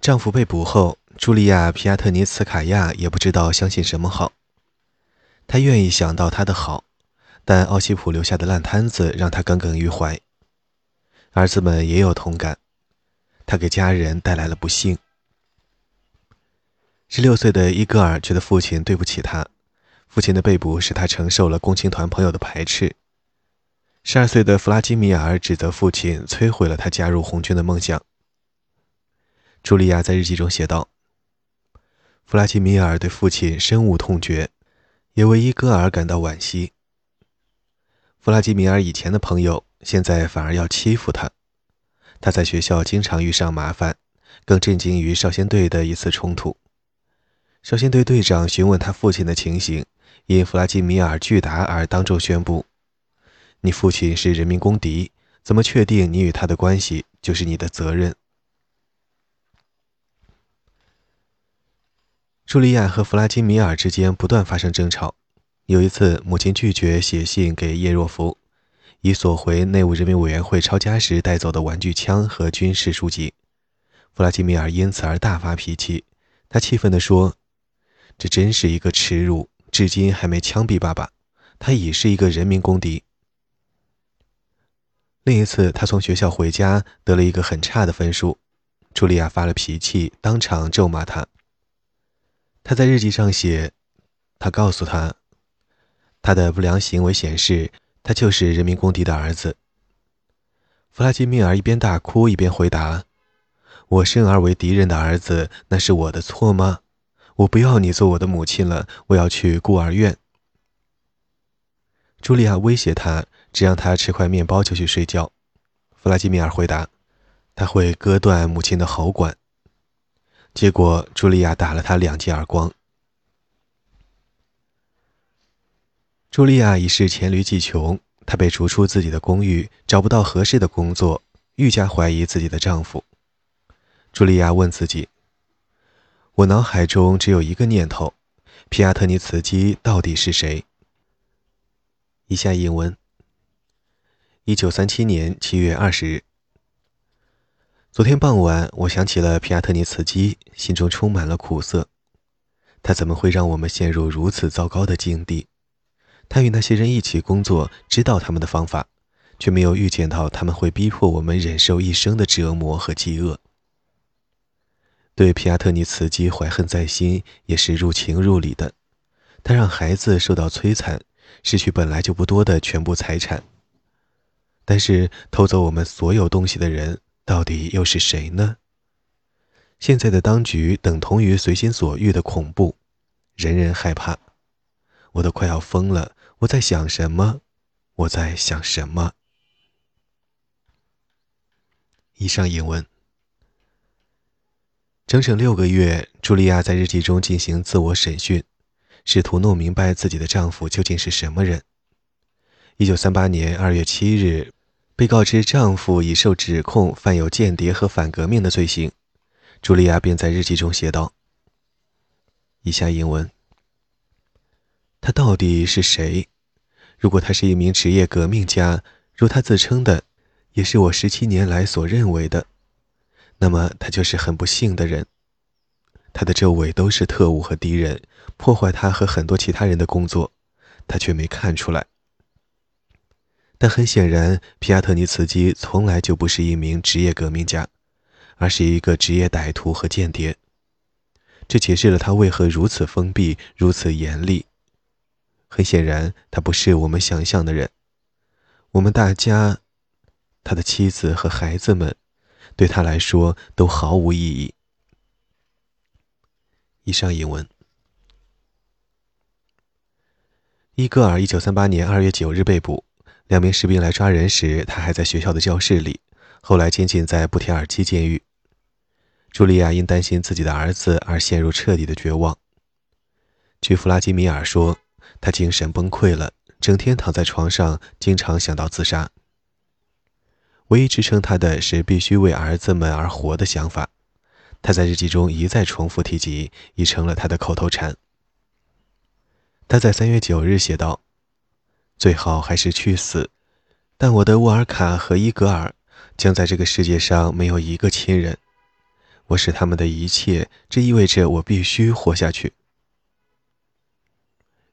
丈夫被捕后，茱莉亚·皮亚特尼茨卡娅也不知道相信什么好。她愿意想到他的好，但奥西普留下的烂摊子让她耿耿于怀。儿子们也有同感，他给家人带来了不幸。十六岁的伊戈尔觉得父亲对不起他，父亲的被捕使他承受了共青团朋友的排斥。十二岁的弗拉基米尔指责父亲摧毁了他加入红军的梦想。茱莉亚在日记中写道：“弗拉基米尔对父亲深恶痛绝，也为伊戈尔感到惋惜。弗拉基米尔以前的朋友现在反而要欺负他，他在学校经常遇上麻烦，更震惊于少先队的一次冲突。少先队队长询问他父亲的情形，因弗拉基米尔拒答而当众宣布。”你父亲是人民公敌，怎么确定你与他的关系就是你的责任？茱莉亚和弗拉基米尔之间不断发生争吵。有一次，母亲拒绝写信给叶若夫，以索回内务人民委员会抄家时带走的玩具枪和军事书籍。弗拉基米尔因此而大发脾气，他气愤地说：“这真是一个耻辱！至今还没枪毙爸爸，他已是一个人民公敌。”另一次，他从学校回家，得了一个很差的分数。茱莉亚发了脾气，当场咒骂他。他在日记上写：“他告诉他，他的不良行为显示他就是人民公敌的儿子。”弗拉基米尔一边大哭一边回答：“我生而为敌人的儿子，那是我的错吗？我不要你做我的母亲了，我要去孤儿院。”茱莉亚威胁他。只让他吃块面包就去睡觉，弗拉基米尔回答：“他会割断母亲的喉管。”结果，茱莉亚打了他两记耳光。茱莉亚已是黔驴技穷，她被逐出自己的公寓，找不到合适的工作，愈加怀疑自己的丈夫。茱莉亚问自己：“我脑海中只有一个念头，皮亚特尼茨基到底是谁？”以下引文。一九三七年七月二十日，昨天傍晚，我想起了皮亚特尼茨基，心中充满了苦涩。他怎么会让我们陷入如此糟糕的境地？他与那些人一起工作，知道他们的方法，却没有预见到他们会逼迫我们忍受一生的折磨和饥饿。对皮亚特尼茨基怀恨在心，也是入情入理的。他让孩子受到摧残，失去本来就不多的全部财产。但是偷走我们所有东西的人到底又是谁呢？现在的当局等同于随心所欲的恐怖，人人害怕。我都快要疯了！我在想什么？我在想什么？以上引文。整整六个月，茱莉亚在日记中进行自我审讯，试图弄明白自己的丈夫究竟是什么人。一九三八年二月七日。被告知丈夫已受指控犯有间谍和反革命的罪行，茱莉亚便在日记中写道：“以下英文。他到底是谁？如果他是一名职业革命家，如他自称的，也是我十七年来所认为的，那么他就是很不幸的人。他的周围都是特务和敌人，破坏他和很多其他人的工作，他却没看出来。”但很显然，皮亚特尼茨基从来就不是一名职业革命家，而是一个职业歹徒和间谍。这解释了他为何如此封闭、如此严厉。很显然，他不是我们想象的人。我们大家，他的妻子和孩子们，对他来说都毫无意义。以上引文。伊戈尔，一九三八年二月九日被捕。两名士兵来抓人时，他还在学校的教室里。后来监禁在布提尔基监狱。茱莉亚因担心自己的儿子而陷入彻底的绝望。据弗拉基米尔说，他精神崩溃了，整天躺在床上，经常想到自杀。唯一支撑他的是必须为儿子们而活的想法。他在日记中一再重复提及，已成了他的口头禅。他在三月九日写道。最好还是去死，但我的沃尔卡和伊格尔将在这个世界上没有一个亲人。我是他们的一切，这意味着我必须活下去。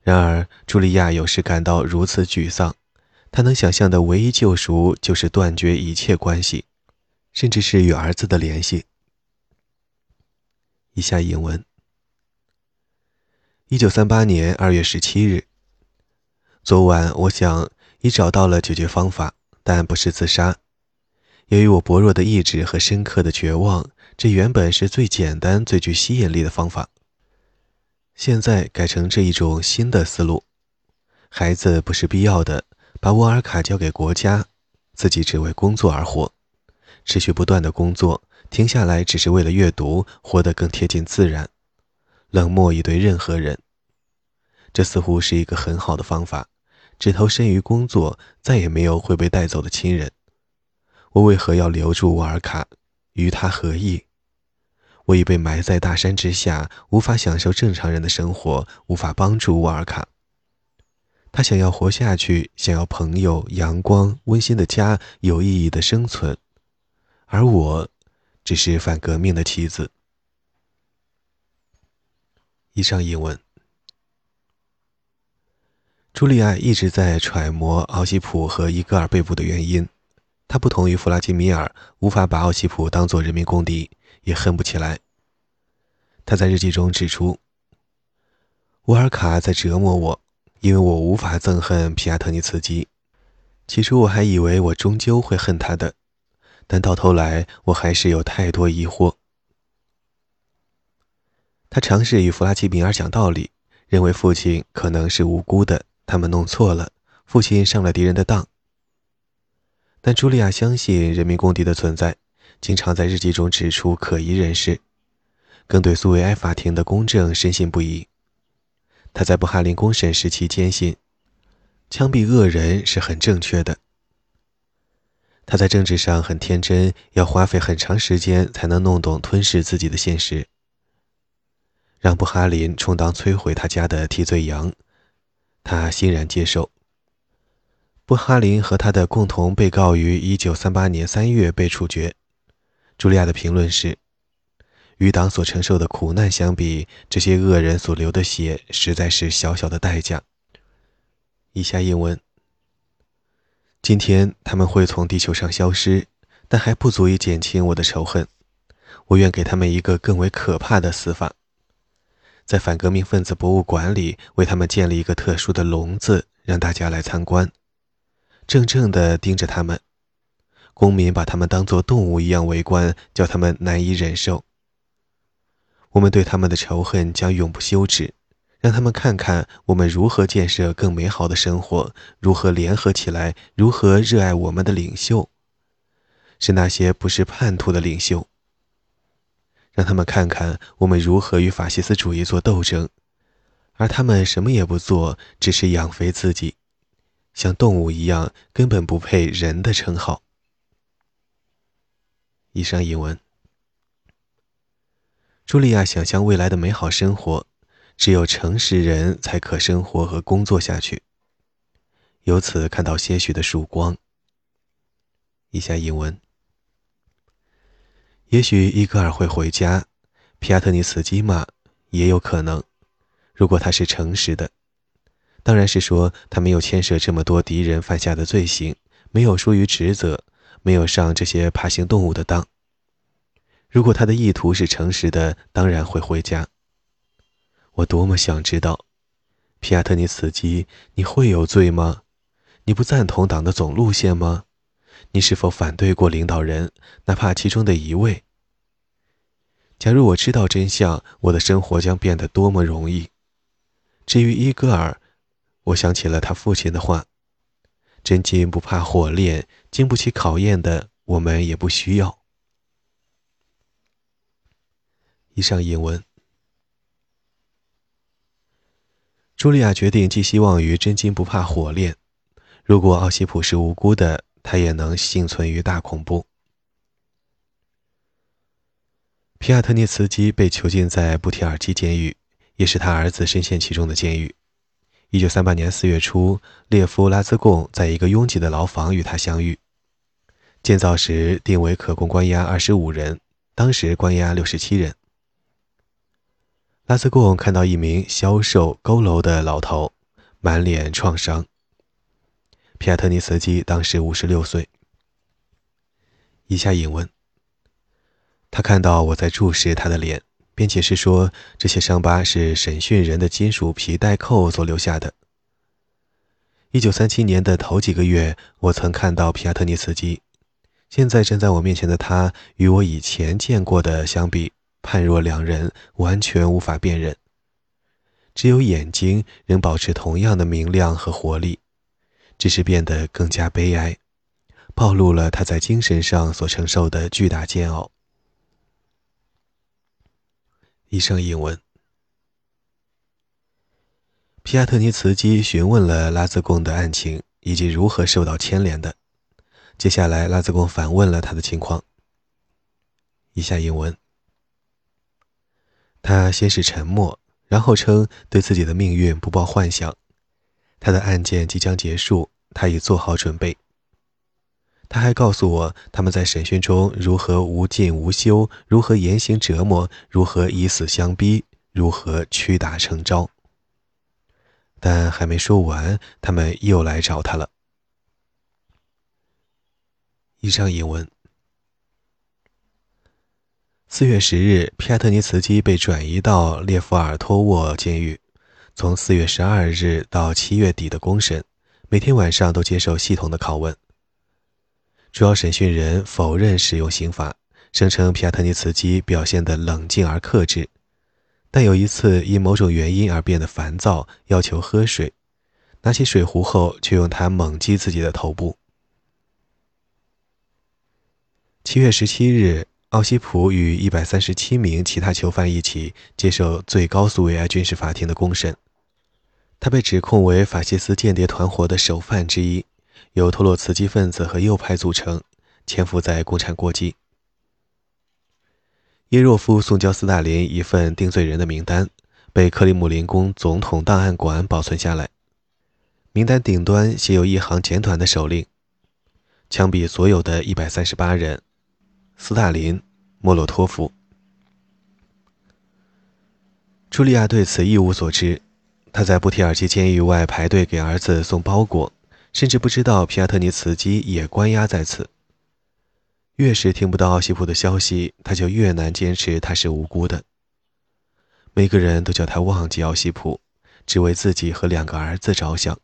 然而，茱莉亚有时感到如此沮丧。她能想象的唯一救赎就是断绝一切关系，甚至是与儿子的联系。以下引文：一九三八年二月十七日，昨晚我想已找到了解决方法，但不是自杀。由于我薄弱的意志和深刻的绝望，这原本是最简单、最具吸引力的方法。现在改成这一种新的思路：孩子不是必要的。把沃尔卡交给国家，自己只为工作而活，持续不断的工作，停下来只是为了阅读，活得更贴近自然，冷漠以对任何人。这似乎是一个很好的方法。只投身于工作，再也没有会被带走的亲人。我为何要留住沃尔卡？与他何意？我已被埋在大山之下，无法享受正常人的生活，无法帮助沃尔卡。他想要活下去，想要朋友、阳光、温馨的家、有意义的生存，而我，只是反革命的棋子。以上译文。茱莉亚一直在揣摩奥西普和伊戈尔被捕的原因。他不同于弗拉基米尔，无法把奥西普当作人民公敌，也恨不起来。他在日记中指出：“沃尔卡在折磨我。”因为我无法憎恨皮亚特尼茨基，起初我还以为我终究会恨他的，但到头来我还是有太多疑惑。他尝试与弗拉基米尔讲道理，认为父亲可能是无辜的，他们弄错了，父亲上了敌人的当。但茱莉亚相信人民公敌的存在，经常在日记中指出可疑人士，更对苏维埃法庭的公正深信不疑。他在布哈林公审时期坚信，枪毙恶人是很正确的。他在政治上很天真，要花费很长时间才能弄懂吞噬自己的现实。让布哈林充当摧毁他家的替罪羊，他欣然接受。布哈林和他的共同被告于1938年3月被处决。茱莉亚的评论是。与党所承受的苦难相比，这些恶人所流的血实在是小小的代价。以下英文：今天他们会从地球上消失，但还不足以减轻我的仇恨。我愿给他们一个更为可怕的死法，在反革命分子博物馆里为他们建立一个特殊的笼子，让大家来参观，怔怔地盯着他们。公民把他们当作动物一样围观，叫他们难以忍受。我们对他们的仇恨将永不休止，让他们看看我们如何建设更美好的生活，如何联合起来，如何热爱我们的领袖，是那些不是叛徒的领袖。让他们看看我们如何与法西斯主义做斗争，而他们什么也不做，只是养肥自己，像动物一样，根本不配人的称号。以上引文。茱莉亚想象未来的美好生活，只有诚实人才可生活和工作下去。由此看到些许的曙光。以下引文：也许伊戈尔会回家，皮亚特尼茨基嘛？也有可能，如果他是诚实的，当然是说他没有牵涉这么多敌人犯下的罪行，没有疏于职责，没有上这些爬行动物的当。如果他的意图是诚实的，当然会回家。我多么想知道，皮亚特尼茨基，你会有罪吗？你不赞同党的总路线吗？你是否反对过领导人，哪怕其中的一位？假如我知道真相，我的生活将变得多么容易。至于伊戈尔，我想起了他父亲的话：“真金不怕火炼，经不起考验的，我们也不需要。”以上引文。茱莉亚决定寄希望于真金不怕火炼。如果奥西普是无辜的，他也能幸存于大恐怖。皮亚特涅茨基被囚禁在布提尔基监狱，也是他儿子深陷其中的监狱。一九三八年四月初，列夫拉兹贡在一个拥挤的牢房与他相遇。建造时定为可供关押二十五人。当时关押六十七人。拉兹贡看到一名消瘦佝偻的老头，满脸创伤。皮亚特尼茨基当时五十六岁。以下引文：他看到我在注视他的脸，便解释说，这些伤疤是审讯人的金属皮带扣所留下的。一九三七年的头几个月，我曾看到皮亚特尼茨基。现在站在我面前的他，与我以前见过的相比，判若两人，完全无法辨认。只有眼睛仍保持同样的明亮和活力，只是变得更加悲哀，暴露了他在精神上所承受的巨大煎熬。以上引文。皮亚特尼茨基询问了拉兹贡的案情以及如何受到牵连的。接下来，拉兹贡反问了他的情况。以下引文。他先是沉默，然后称对自己的命运不抱幻想。他的案件即将结束，他已做好准备。他还告诉我他们在审讯中如何无尽无休，如何严刑折磨，如何以死相逼，如何屈打成招。但还没说完，他们又来找他了。以上引文。四月十日，皮亚特尼茨基被转移到列夫尔托沃监狱。从四月十二日到七月底的公审，每天晚上都接受系统的拷问。主要审讯人否认使用刑法，声称皮亚特尼茨基表现得冷静而克制，但有一次因某种原因而变得烦躁，要求喝水，拿起水壶后却用它猛击自己的头部。七月十七日，奥西普与一百三十七名其他囚犯一起接受最高苏维埃军事法庭的公审。他被指控为法西斯间谍团伙的首犯之一，由托洛茨基分子和右派组成，潜伏在共产国际。耶若夫送交斯大林一份定罪人的名单，被克里姆林宫总统档案馆保存下来。名单顶端写有一行简短的手令：枪毙所有的一百三十八人。斯大林、莫洛托夫、茱莉亚对此一无所知。他在布提尔基监狱外排队给儿子送包裹，甚至不知道皮亚特尼茨基也关押在此。越是听不到奥西普的消息，他就越难坚持他是无辜的。每个人都叫他忘记奥西普，只为自己和两个儿子着想。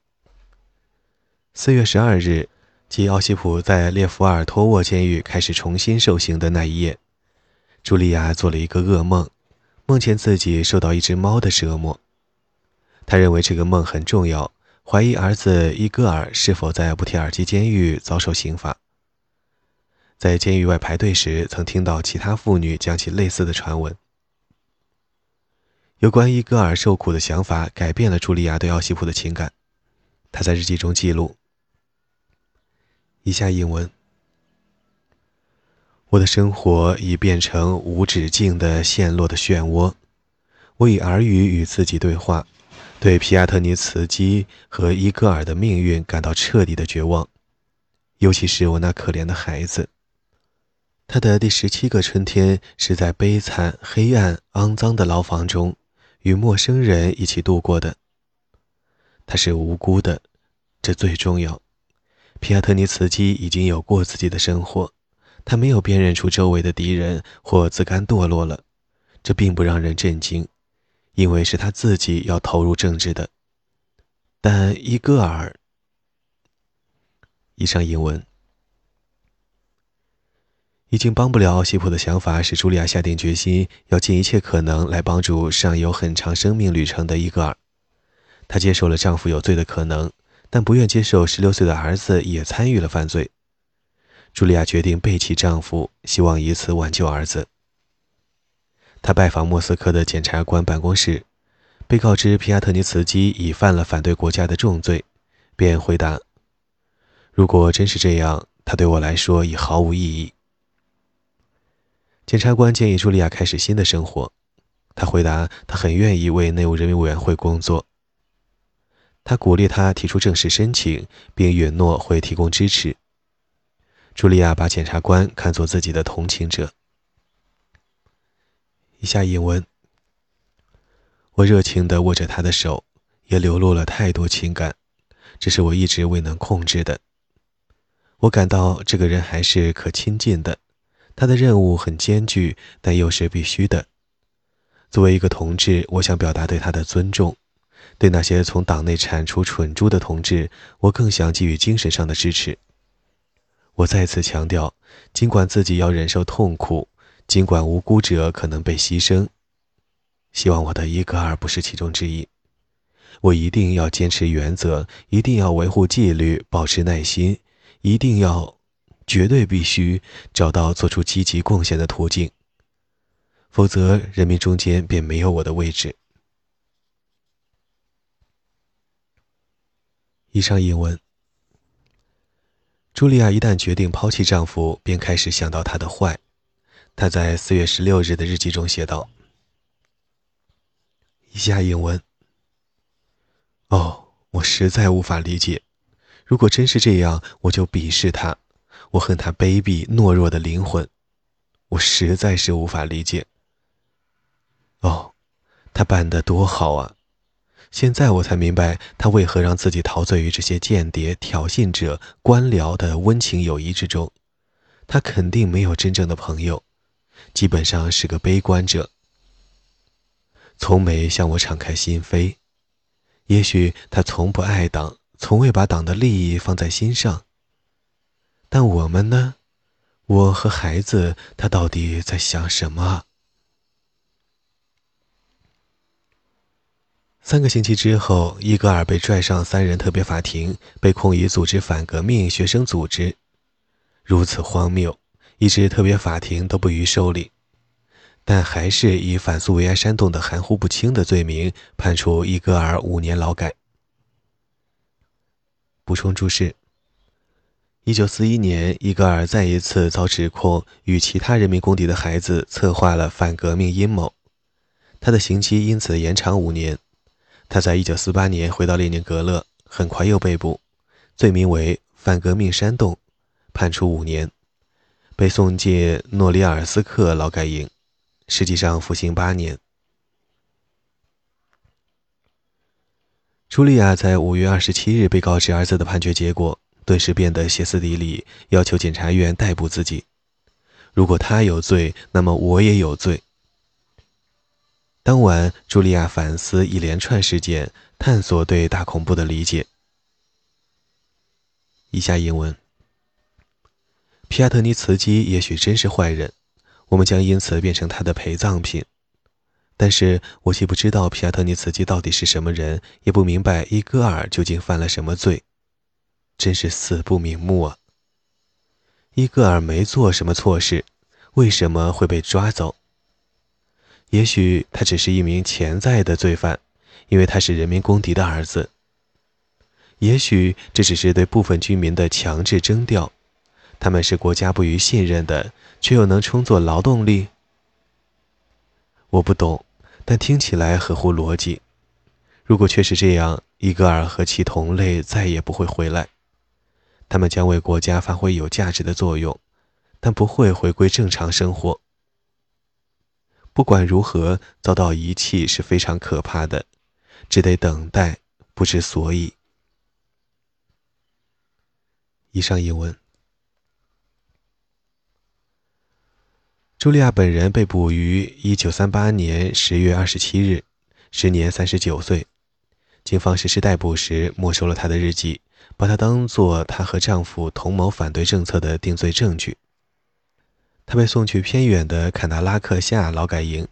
四月十二日。即奥西普在列夫尔托沃监狱开始重新受刑的那一夜，茱莉亚做了一个噩梦，梦见自己受到一只猫的折磨。他认为这个梦很重要，怀疑儿子伊戈尔是否在布提尔基监狱遭受刑罚。在监狱外排队时，曾听到其他妇女讲起类似的传闻。有关伊戈尔受苦的想法改变了茱莉亚对奥西普的情感。他在日记中记录。以下引文：我的生活已变成无止境的陷落的漩涡。我以耳语与自己对话，对皮亚特尼茨基和伊戈尔的命运感到彻底的绝望，尤其是我那可怜的孩子。他的第十七个春天是在悲惨、黑暗、肮脏的牢房中，与陌生人一起度过的。他是无辜的，这最重要。皮亚特尼茨基已经有过自己的生活，他没有辨认出周围的敌人或自甘堕落了，这并不让人震惊，因为是他自己要投入政治的。但伊戈尔，以上英文已经帮不了奥西普的想法，使茱莉亚下定决心要尽一切可能来帮助尚有很长生命旅程的伊戈尔。她接受了丈夫有罪的可能。但不愿接受十六岁的儿子也参与了犯罪。茱莉亚决定背弃丈夫，希望以此挽救儿子。他拜访莫斯科的检察官办公室，被告知皮亚特尼茨基已犯了反对国家的重罪，便回答：“如果真是这样，他对我来说已毫无意义。”检察官建议茱莉亚开始新的生活。他回答：“他很愿意为内务人民委员会工作。”他鼓励他提出正式申请，并允诺会提供支持。茱莉亚把检察官看作自己的同情者。以下引文。我热情地握着他的手，也流露了太多情感，这是我一直未能控制的。我感到这个人还是可亲近的，他的任务很艰巨，但又是必须的。作为一个同志，我想表达对他的尊重。对那些从党内铲除蠢猪的同志，我更想给予精神上的支持。我再次强调，尽管自己要忍受痛苦，尽管无辜者可能被牺牲，希望我的伊戈尔不是其中之一。我一定要坚持原则，一定要维护纪律，保持耐心，一定要，绝对必须找到做出积极贡献的途径，否则人民中间便没有我的位置。以上引文。茱莉亚一旦决定抛弃丈夫，便开始想到他的坏。他在四月十六日的日记中写道：“以下引文。哦，我实在无法理解。如果真是这样，我就鄙视他。我恨他卑鄙懦弱的灵魂。我实在是无法理解。哦，他办得多好啊！”现在我才明白，他为何让自己陶醉于这些间谍、挑衅者、官僚的温情友谊之中。他肯定没有真正的朋友，基本上是个悲观者，从没向我敞开心扉。也许他从不爱党，从未把党的利益放在心上。但我们呢？我和孩子，他到底在想什么？三个星期之后，伊戈尔被拽上三人特别法庭，被控以组织反革命学生组织。如此荒谬，一直特别法庭都不予受理，但还是以反苏维埃煽动的含糊不清的罪名判处伊戈尔五年劳改。补充注释：一九四一年，伊戈尔再一次遭指控与其他人民公敌的孩子策划了反革命阴谋，他的刑期因此延长五年。他在一九四八年回到列宁格勒，很快又被捕，罪名为反革命煽动，判处五年，被送进诺里尔斯克劳改营，实际上服刑八年。茱莉亚在五月二十七日被告知儿子的判决结果，顿时变得歇斯底里，要求检察院逮捕自己。如果他有罪，那么我也有罪。当晚，茱莉亚反思一连串事件，探索对大恐怖的理解。以下英文：皮亚特尼茨基也许真是坏人，我们将因此变成他的陪葬品。但是我既不知道皮亚特尼茨基到底是什么人，也不明白伊戈尔究竟犯了什么罪，真是死不瞑目啊！伊戈尔没做什么错事，为什么会被抓走？也许他只是一名潜在的罪犯，因为他是人民公敌的儿子。也许这只是对部分居民的强制征调，他们是国家不予信任的，却又能充作劳动力。我不懂，但听起来合乎逻辑。如果确实这样，伊戈尔和其同类再也不会回来，他们将为国家发挥有价值的作用，但不会回归正常生活。不管如何，遭到遗弃是非常可怕的，只得等待，不知所以。以上英文。茱莉亚本人被捕于一九三八年十月二十七日，时年三十九岁。警方实施逮捕时，没收了她的日记，把她当作她和丈夫同谋反对政策的定罪证据。他被送去偏远的坎达拉克夏劳改营，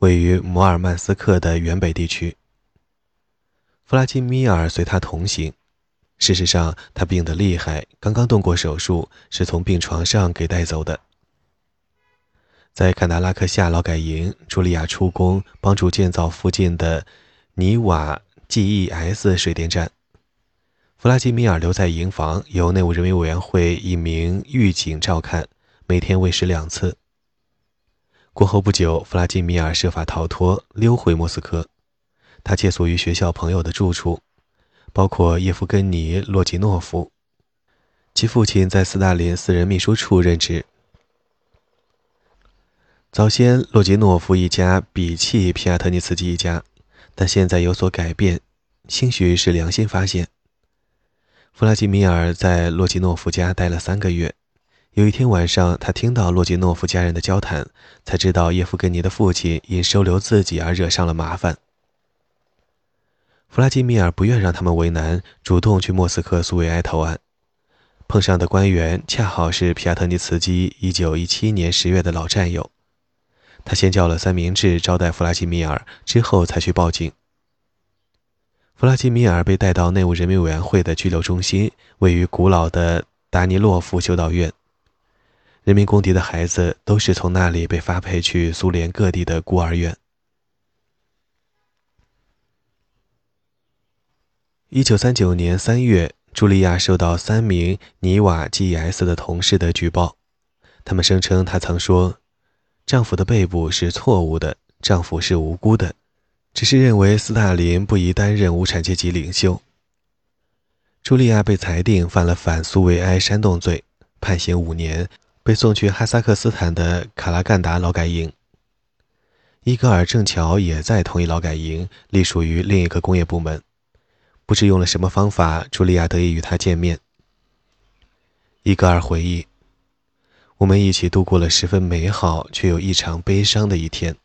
位于摩尔曼斯克的原北地区。弗拉基米尔随他同行。事实上，他病得厉害，刚刚动过手术，是从病床上给带走的。在坎达拉克夏劳改营，茱莉亚出工帮助建造附近的尼瓦 GES 水电站。弗拉基米尔留在营房，由内务人民委员会一名狱警照看。每天喂食两次。过后不久，弗拉基米尔设法逃脱，溜回莫斯科。他借宿于学校朋友的住处，包括叶夫根尼·洛吉诺夫。其父亲在斯大林私人秘书处任职。早先洛吉诺夫一家鄙弃皮亚特尼茨基一家，但现在有所改变，兴许是良心发现。弗拉基米尔在洛基诺夫家待了三个月。有一天晚上，他听到洛基诺夫家人的交谈，才知道叶夫根尼的父亲因收留自己而惹上了麻烦。弗拉基米尔不愿让他们为难，主动去莫斯科苏维埃投案。碰上的官员恰好是皮亚特尼茨基1917年10月的老战友。他先叫了三明治招待弗拉基米尔，之后才去报警。弗拉基米尔被带到内务人民委员会的拘留中心，位于古老的达尼洛夫修道院。人民公敌的孩子都是从那里被发配去苏联各地的孤儿院。一九三九年三月，茱莉亚收到三名尼瓦 G.S 的同事的举报，他们声称她曾说：“丈夫的被捕是错误的，丈夫是无辜的。”只是认为斯大林不宜担任无产阶级领袖。茱莉亚被裁定犯了反苏维埃煽动罪，判刑五年，被送去哈萨克斯坦的卡拉干达劳改营。伊戈尔正巧也在同一劳改营，隶属于另一个工业部门。不知用了什么方法，茱莉亚得以与他见面。伊戈尔回忆：“我们一起度过了十分美好却又异常悲伤的一天。”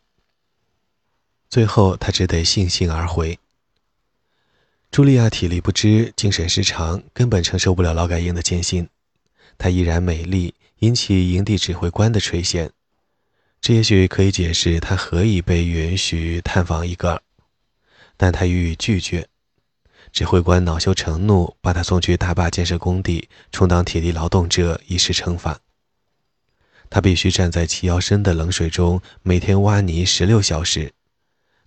最后，他只得悻悻而回。茱莉亚体力不支，精神失常，根本承受不了劳改营的艰辛。她依然美丽，引起营地指挥官的垂涎。这也许可以解释她何以被允许探访伊戈尔，但她予以拒绝。指挥官恼羞成怒，把她送去大坝建设工地，充当体力劳动者，以示惩罚。他必须站在齐腰深的冷水中，每天挖泥十六小时。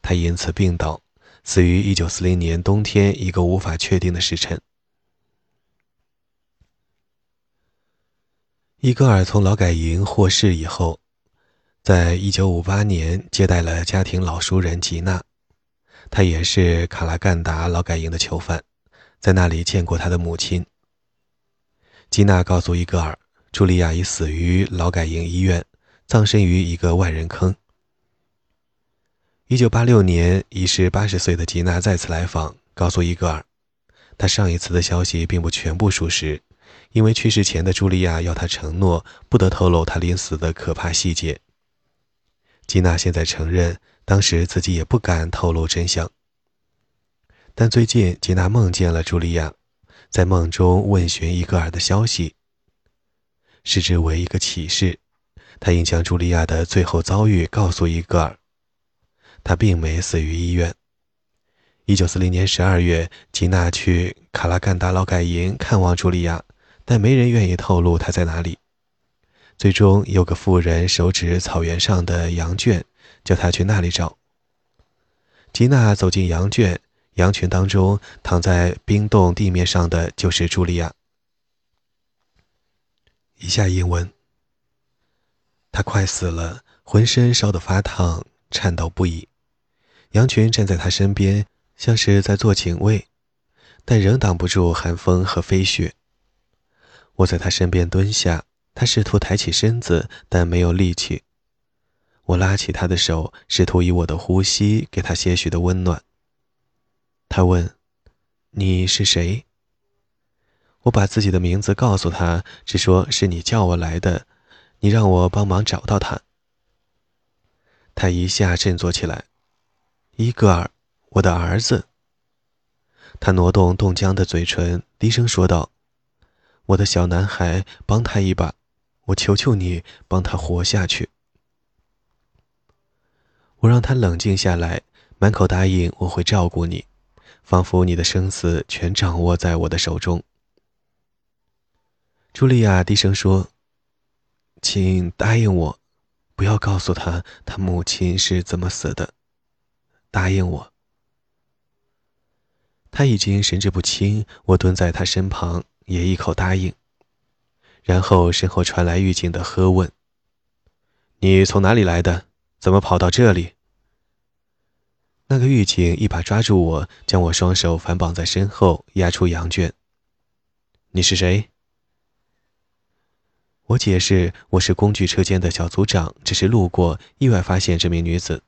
他因此病倒，死于1940年冬天一个无法确定的时辰。伊戈尔从劳改营获释以后，在1958年接待了家庭老熟人吉娜，他也是卡拉干达劳改营的囚犯，在那里见过他的母亲。吉娜告诉伊戈尔，茱莉亚已死于劳改营医院，葬身于一个万人坑。一九八六年，已是八十岁的吉娜再次来访，告诉伊戈尔，他上一次的消息并不全部属实，因为去世前的茱莉亚要他承诺不得透露他临死的可怕细节。吉娜现在承认，当时自己也不敢透露真相。但最近，吉娜梦见了茱莉亚，在梦中问询伊戈尔的消息，视之为一个启示。他应将茱莉亚的最后遭遇告诉伊戈尔。他并没死于医院。一九四零年十二月，吉娜去卡拉干达劳改营看望茱莉亚，但没人愿意透露她在哪里。最终，有个妇人手指草原上的羊圈，叫他去那里找。吉娜走进羊圈，羊群当中躺在冰冻地面上的就是茱莉亚。以下英文：他快死了，浑身烧得发烫，颤抖不已。羊群站在他身边，像是在做警卫，但仍挡不住寒风和飞雪。我在他身边蹲下，他试图抬起身子，但没有力气。我拉起他的手，试图以我的呼吸给他些许的温暖。他问：“你是谁？”我把自己的名字告诉他，只说是你叫我来的，你让我帮忙找到他。他一下振作起来。伊戈尔，我的儿子。他挪动冻僵的嘴唇，低声说道：“我的小男孩，帮他一把，我求求你，帮他活下去。”我让他冷静下来，满口答应我会照顾你，仿佛你的生死全掌握在我的手中。茱莉亚低声说：“请答应我，不要告诉他他母亲是怎么死的。”答应我。他已经神志不清，我蹲在他身旁，也一口答应。然后身后传来狱警的喝问：“你从哪里来的？怎么跑到这里？”那个狱警一把抓住我，将我双手反绑在身后，押出羊圈。你是谁？我解释我是工具车间的小组长，只是路过，意外发现这名女子，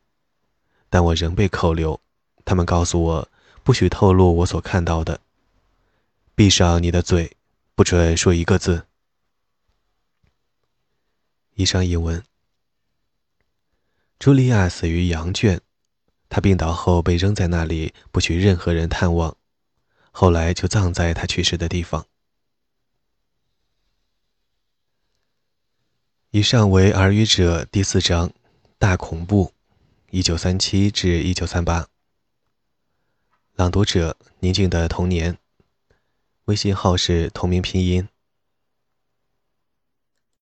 但我仍被扣留。他们告诉我，不许透露我所看到的。闭上你的嘴，不准说一个字。以上译文。茱莉亚死于羊圈，她病倒后被扔在那里，不许任何人探望。后来就葬在她去世的地方。以上为《耳语者》第四章，大恐怖，一九三七至一九三八。朗读者：宁静的童年。微信号是同名拼音。